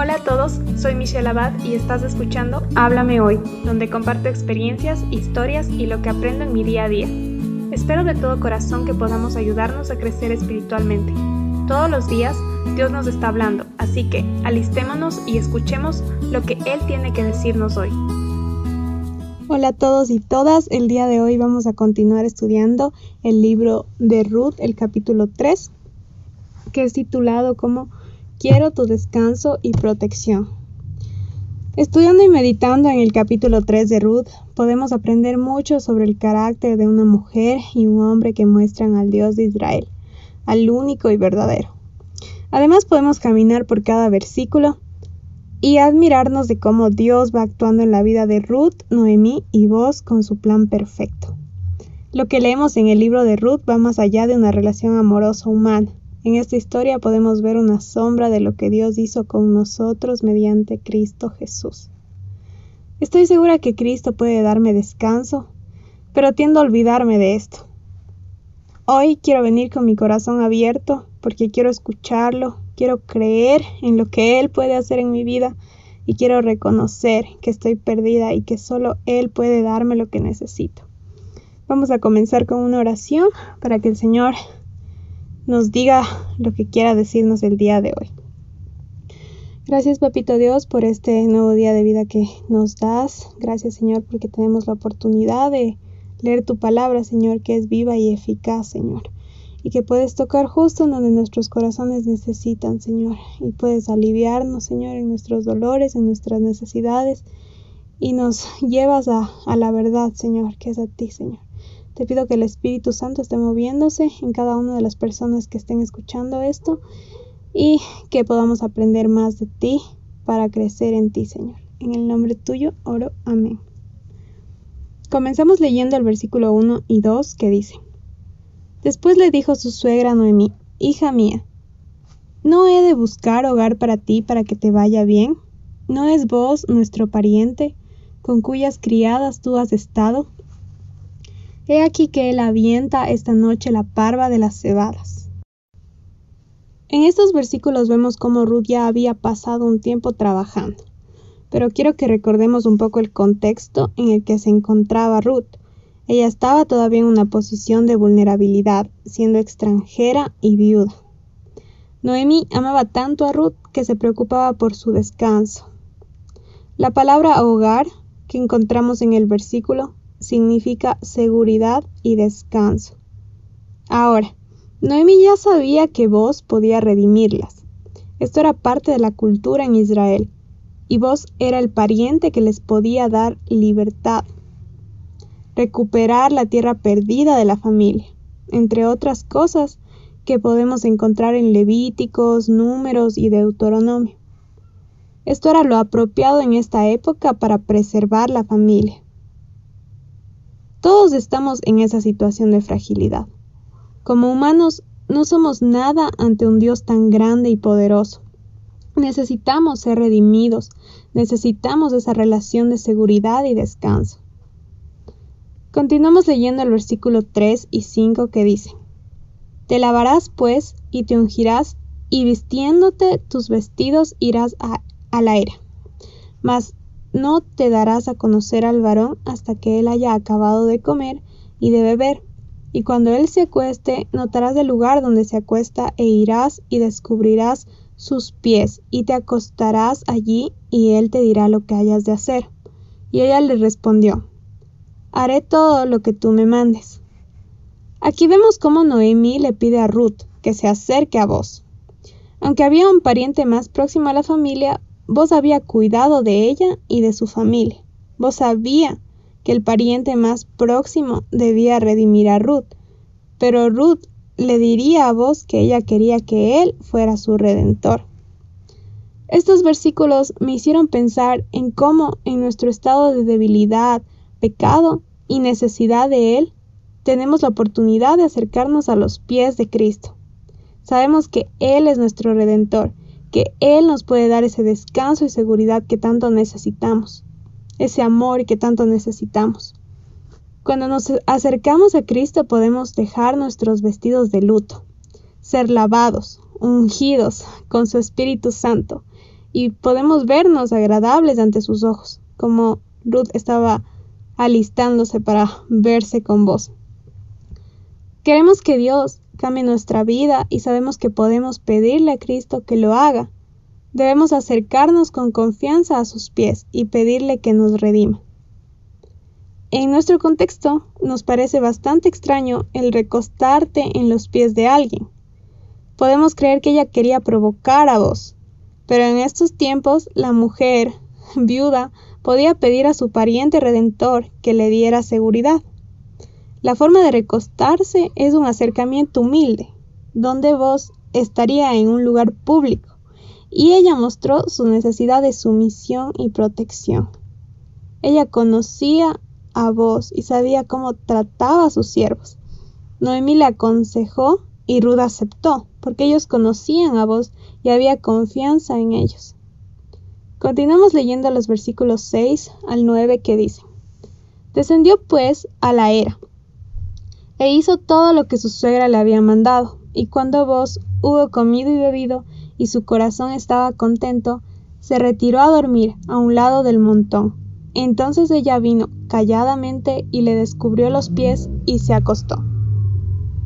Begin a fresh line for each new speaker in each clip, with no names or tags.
Hola a todos, soy Michelle Abad y estás escuchando Háblame Hoy, donde comparto experiencias, historias y lo que aprendo en mi día a día. Espero de todo corazón que podamos ayudarnos a crecer espiritualmente. Todos los días Dios nos está hablando, así que alistémonos y escuchemos lo que Él tiene que decirnos hoy.
Hola a todos y todas, el día de hoy vamos a continuar estudiando el libro de Ruth, el capítulo 3, que es titulado como Quiero tu descanso y protección. Estudiando y meditando en el capítulo 3 de Ruth, podemos aprender mucho sobre el carácter de una mujer y un hombre que muestran al Dios de Israel, al único y verdadero. Además podemos caminar por cada versículo y admirarnos de cómo Dios va actuando en la vida de Ruth, Noemí y vos con su plan perfecto. Lo que leemos en el libro de Ruth va más allá de una relación amorosa humana. En esta historia podemos ver una sombra de lo que Dios hizo con nosotros mediante Cristo Jesús. Estoy segura que Cristo puede darme descanso, pero tiendo a olvidarme de esto. Hoy quiero venir con mi corazón abierto porque quiero escucharlo, quiero creer en lo que Él puede hacer en mi vida y quiero reconocer que estoy perdida y que solo Él puede darme lo que necesito. Vamos a comenzar con una oración para que el Señor nos diga lo que quiera decirnos el día de hoy. Gracias, Papito Dios, por este nuevo día de vida que nos das. Gracias, Señor, porque tenemos la oportunidad de leer tu palabra, Señor, que es viva y eficaz, Señor. Y que puedes tocar justo en donde nuestros corazones necesitan, Señor. Y puedes aliviarnos, Señor, en nuestros dolores, en nuestras necesidades. Y nos llevas a, a la verdad, Señor, que es a ti, Señor. Te pido que el Espíritu Santo esté moviéndose en cada una de las personas que estén escuchando esto y que podamos aprender más de ti para crecer en ti, Señor. En el nombre tuyo oro. Amén. Comenzamos leyendo el versículo 1 y 2 que dice, Después le dijo su suegra Noemí, Hija mía, ¿no he de buscar hogar para ti para que te vaya bien? ¿No es vos nuestro pariente, con cuyas criadas tú has estado? He aquí que él avienta esta noche la parva de las cebadas. En estos versículos vemos cómo Ruth ya había pasado un tiempo trabajando, pero quiero que recordemos un poco el contexto en el que se encontraba Ruth. Ella estaba todavía en una posición de vulnerabilidad, siendo extranjera y viuda. Noemí amaba tanto a Ruth que se preocupaba por su descanso. La palabra hogar que encontramos en el versículo significa seguridad y descanso. Ahora, Noemi ya sabía que vos podía redimirlas. Esto era parte de la cultura en Israel, y vos era el pariente que les podía dar libertad, recuperar la tierra perdida de la familia, entre otras cosas que podemos encontrar en Levíticos, Números y Deuteronomio. Esto era lo apropiado en esta época para preservar la familia. Todos estamos en esa situación de fragilidad. Como humanos no somos nada ante un Dios tan grande y poderoso. Necesitamos ser redimidos, necesitamos esa relación de seguridad y descanso. Continuamos leyendo el versículo 3 y 5 que dice, Te lavarás pues y te ungirás y vistiéndote tus vestidos irás a, al aire. Mas no te darás a conocer al varón hasta que él haya acabado de comer y de beber. Y cuando él se acueste, notarás el lugar donde se acuesta e irás y descubrirás sus pies y te acostarás allí y él te dirá lo que hayas de hacer. Y ella le respondió, haré todo lo que tú me mandes. Aquí vemos cómo Noemí le pide a Ruth que se acerque a vos. Aunque había un pariente más próximo a la familia, Vos había cuidado de ella y de su familia. Vos sabía que el pariente más próximo debía redimir a Ruth, pero Ruth le diría a vos que ella quería que él fuera su redentor. Estos versículos me hicieron pensar en cómo en nuestro estado de debilidad, pecado y necesidad de Él, tenemos la oportunidad de acercarnos a los pies de Cristo. Sabemos que Él es nuestro redentor que Él nos puede dar ese descanso y seguridad que tanto necesitamos, ese amor que tanto necesitamos. Cuando nos acercamos a Cristo podemos dejar nuestros vestidos de luto, ser lavados, ungidos con su Espíritu Santo y podemos vernos agradables ante sus ojos, como Ruth estaba alistándose para verse con vos. Queremos que Dios cambie nuestra vida y sabemos que podemos pedirle a Cristo que lo haga. Debemos acercarnos con confianza a sus pies y pedirle que nos redima. En nuestro contexto nos parece bastante extraño el recostarte en los pies de alguien. Podemos creer que ella quería provocar a vos, pero en estos tiempos la mujer, viuda, podía pedir a su pariente redentor que le diera seguridad. La forma de recostarse es un acercamiento humilde, donde vos estaría en un lugar público, y ella mostró su necesidad de sumisión y protección. Ella conocía a vos y sabía cómo trataba a sus siervos. Noemí le aconsejó y Ruda aceptó, porque ellos conocían a vos y había confianza en ellos. Continuamos leyendo los versículos 6 al 9 que dicen, Descendió pues a la era, e hizo todo lo que su suegra le había mandado, y cuando vos hubo comido y bebido, y su corazón estaba contento, se retiró a dormir a un lado del montón. Entonces ella vino calladamente y le descubrió los pies y se acostó.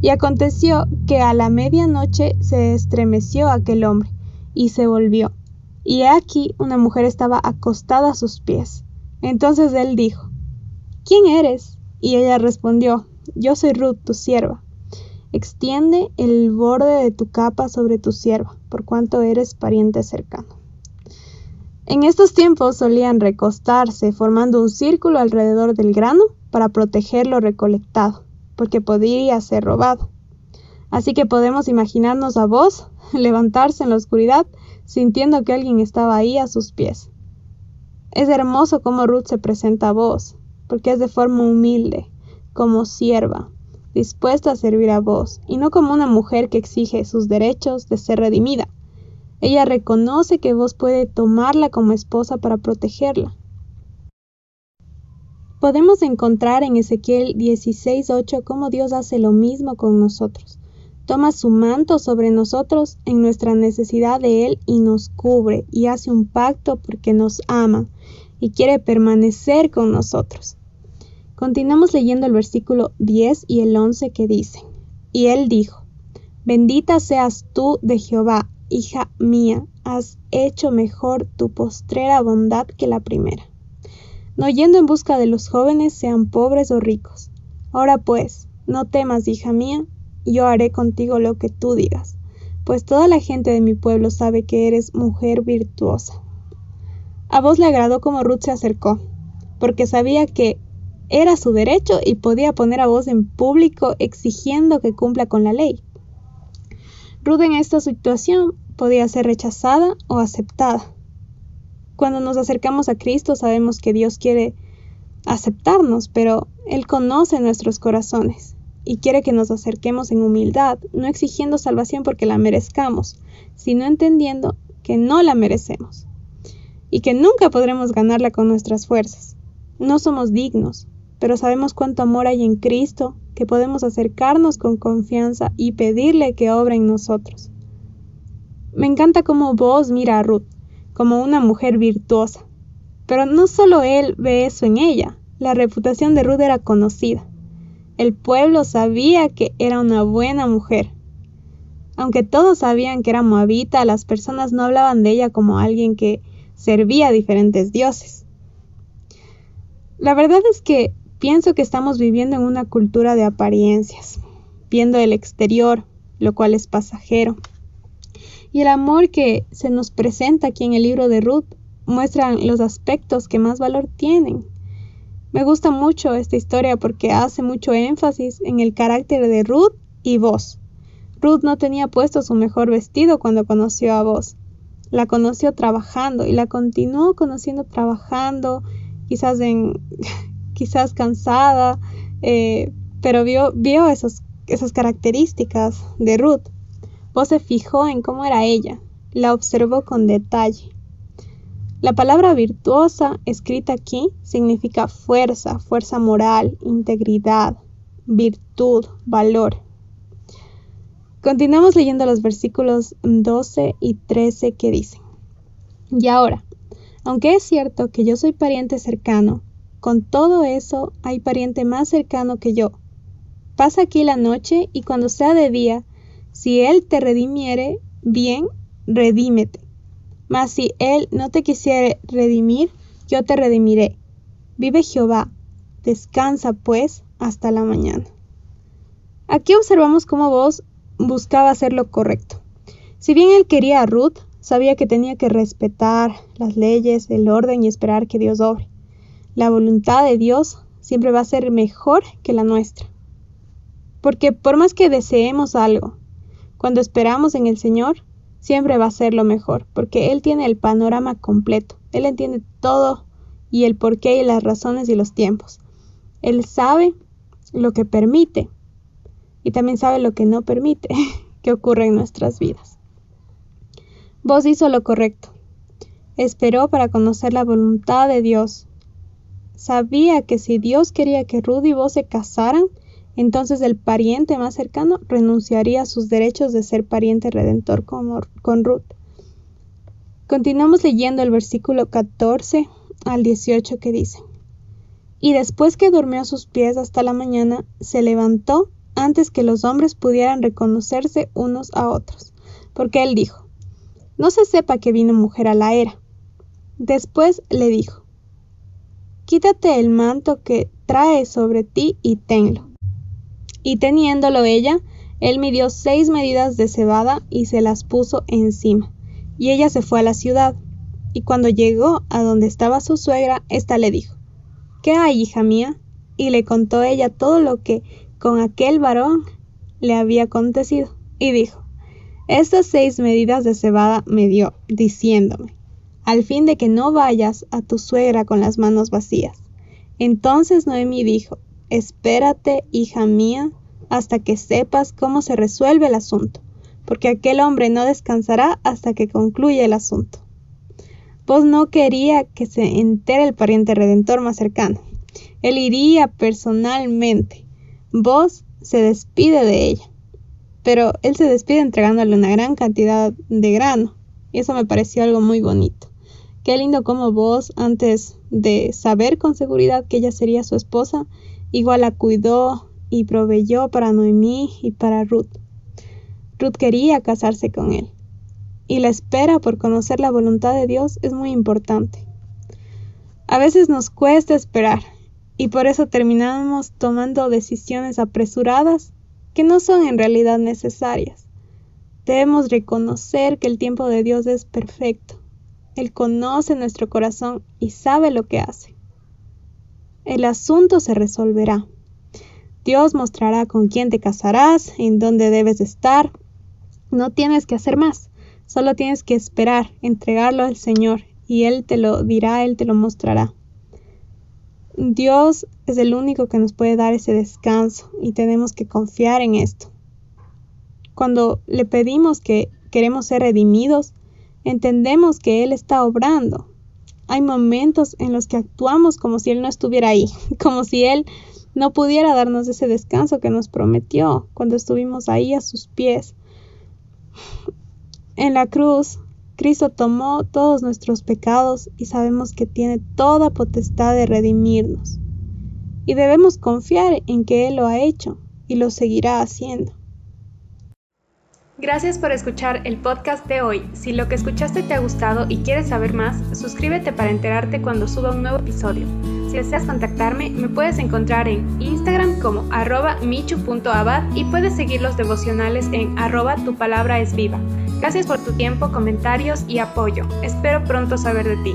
Y aconteció que a la medianoche se estremeció aquel hombre, y se volvió, y aquí una mujer estaba acostada a sus pies. Entonces él dijo, ¿Quién eres? Y ella respondió, Yo soy Ruth, tu sierva. Extiende el borde de tu capa sobre tu sierva, por cuanto eres pariente cercano. En estos tiempos solían recostarse formando un círculo alrededor del grano para proteger lo recolectado porque podría ser robado. Así que podemos imaginarnos a vos levantarse en la oscuridad sintiendo que alguien estaba ahí a sus pies. Es hermoso cómo Ruth se presenta a vos, porque es de forma humilde, como sierva, dispuesta a servir a vos, y no como una mujer que exige sus derechos de ser redimida. Ella reconoce que vos puede tomarla como esposa para protegerla, Podemos encontrar en Ezequiel 16:8 cómo Dios hace lo mismo con nosotros. Toma su manto sobre nosotros en nuestra necesidad de Él y nos cubre y hace un pacto porque nos ama y quiere permanecer con nosotros. Continuamos leyendo el versículo 10 y el 11 que dicen, y Él dijo, Bendita seas tú de Jehová, hija mía, has hecho mejor tu postrera bondad que la primera no yendo en busca de los jóvenes, sean pobres o ricos. Ahora pues, no temas, hija mía, yo haré contigo lo que tú digas, pues toda la gente de mi pueblo sabe que eres mujer virtuosa. A vos le agradó como Ruth se acercó, porque sabía que era su derecho y podía poner a vos en público exigiendo que cumpla con la ley. Ruth en esta situación podía ser rechazada o aceptada. Cuando nos acercamos a Cristo sabemos que Dios quiere aceptarnos, pero Él conoce nuestros corazones y quiere que nos acerquemos en humildad, no exigiendo salvación porque la merezcamos, sino entendiendo que no la merecemos y que nunca podremos ganarla con nuestras fuerzas. No somos dignos, pero sabemos cuánto amor hay en Cristo que podemos acercarnos con confianza y pedirle que obre en nosotros. Me encanta cómo vos mira a Ruth como una mujer virtuosa. Pero no solo él ve eso en ella, la reputación de Ruth era conocida. El pueblo sabía que era una buena mujer. Aunque todos sabían que era moabita, las personas no hablaban de ella como alguien que servía a diferentes dioses. La verdad es que pienso que estamos viviendo en una cultura de apariencias, viendo el exterior, lo cual es pasajero. Y el amor que se nos presenta aquí en el libro de Ruth muestran los aspectos que más valor tienen. Me gusta mucho esta historia porque hace mucho énfasis en el carácter de Ruth y vos. Ruth no tenía puesto su mejor vestido cuando conoció a vos. La conoció trabajando y la continuó conociendo trabajando, quizás en, quizás cansada, eh, pero vio, vio esas características de Ruth. Vos se fijó en cómo era ella, la observó con detalle. La palabra virtuosa escrita aquí significa fuerza, fuerza moral, integridad, virtud, valor. Continuamos leyendo los versículos 12 y 13 que dicen, Y ahora, aunque es cierto que yo soy pariente cercano, con todo eso hay pariente más cercano que yo. Pasa aquí la noche y cuando sea de día, si él te redimiere, bien, redímete. Mas si él no te quisiere redimir, yo te redimiré. Vive Jehová. Descansa, pues, hasta la mañana. Aquí observamos cómo vos buscaba hacer lo correcto. Si bien él quería a Ruth, sabía que tenía que respetar las leyes, el orden y esperar que Dios obre. La voluntad de Dios siempre va a ser mejor que la nuestra. Porque por más que deseemos algo, cuando esperamos en el Señor, siempre va a ser lo mejor, porque Él tiene el panorama completo. Él entiende todo y el porqué y las razones y los tiempos. Él sabe lo que permite y también sabe lo que no permite que ocurra en nuestras vidas. Vos hizo lo correcto. Esperó para conocer la voluntad de Dios. Sabía que si Dios quería que Ruth y vos se casaran, entonces el pariente más cercano renunciaría a sus derechos de ser pariente redentor con, Ruth. Continuamos leyendo el versículo 14 al 18 que dice, Y después que durmió a sus pies hasta la mañana, se levantó antes que los hombres pudieran reconocerse unos a otros, porque él dijo, No se sepa que vino mujer a la era. Después le dijo, Quítate el manto que trae sobre ti y tenlo. Y teniéndolo ella, él midió seis medidas de cebada y se las puso encima. Y ella se fue a la ciudad. Y cuando llegó a donde estaba su suegra, ésta le dijo, ¿Qué hay, hija mía? Y le contó ella todo lo que con aquel varón le había acontecido, y dijo, Estas seis medidas de cebada me dio, diciéndome, al fin de que no vayas a tu suegra con las manos vacías. Entonces Noemi dijo, Espérate, hija mía, hasta que sepas cómo se resuelve el asunto, porque aquel hombre no descansará hasta que concluya el asunto. Vos no quería que se entere el pariente redentor más cercano. Él iría personalmente Vos se despide de ella, pero él se despide entregándole una gran cantidad de grano, y eso me pareció algo muy bonito. Qué lindo como vos, antes de saber con seguridad que ella sería su esposa, igual la cuidó y proveyó para Noemí y para Ruth. Ruth quería casarse con él, y la espera por conocer la voluntad de Dios es muy importante. A veces nos cuesta esperar, y por eso terminamos tomando decisiones apresuradas que no son en realidad necesarias. Debemos reconocer que el tiempo de Dios es perfecto. Él conoce nuestro corazón y sabe lo que hace. El asunto se resolverá. Dios mostrará con quién te casarás, en dónde debes estar. No tienes que hacer más, solo tienes que esperar, entregarlo al Señor, y Él te lo dirá, Él te lo mostrará. Dios es el único que nos puede dar ese descanso y tenemos que confiar en esto. Cuando le pedimos que queremos ser redimidos, entendemos que Él está obrando. Hay momentos en los que actuamos como si Él no estuviera ahí, como si Él no pudiera darnos ese descanso que nos prometió cuando estuvimos ahí a sus pies. En la cruz, Cristo tomó todos nuestros pecados y sabemos que tiene toda potestad de redimirnos. Y debemos confiar en que Él lo ha hecho y lo seguirá haciendo.
Gracias por escuchar el podcast de hoy. Si lo que escuchaste te ha gustado y quieres saber más, suscríbete para enterarte cuando suba un nuevo episodio. Si deseas contactarme, me puedes encontrar en Instagram como arroba michu.abad y puedes seguir los devocionales en arroba tu palabra es viva. Gracias por tu tiempo, comentarios y apoyo. Espero pronto saber de ti.